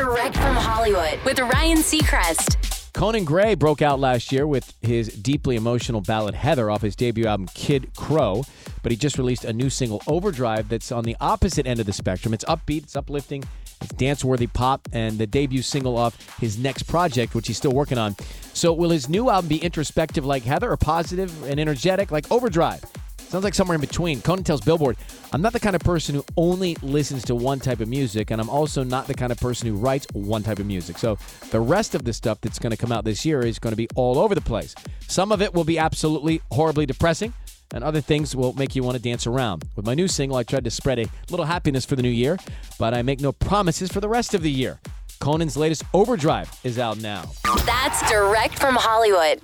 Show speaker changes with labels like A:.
A: Direct from Hollywood with Ryan Seacrest.
B: Conan Gray broke out last year with his deeply emotional ballad Heather off his debut album Kid Krow, but he just released a new single Overdrive that's on the opposite end of the spectrum. It's upbeat, it's uplifting, it's dance worthy pop, and the debut single off his next project, which he's still working on. So, will his new album be introspective like Heather or positive and energetic like Overdrive? Sounds like somewhere in between. Conan tells Billboard, I'm not the kind of person who only listens to one type of music, and I'm also not the kind of person who writes one type of music. So the rest of the stuff that's going to come out this year is going to be all over the place. Some of it will be absolutely horribly depressing, and other things will make you want to dance around. With my new single, I tried to spread a little happiness for the new year, but I make no promises for the rest of the year. Conan's latest Overdrive is out now.
A: That's direct from Hollywood.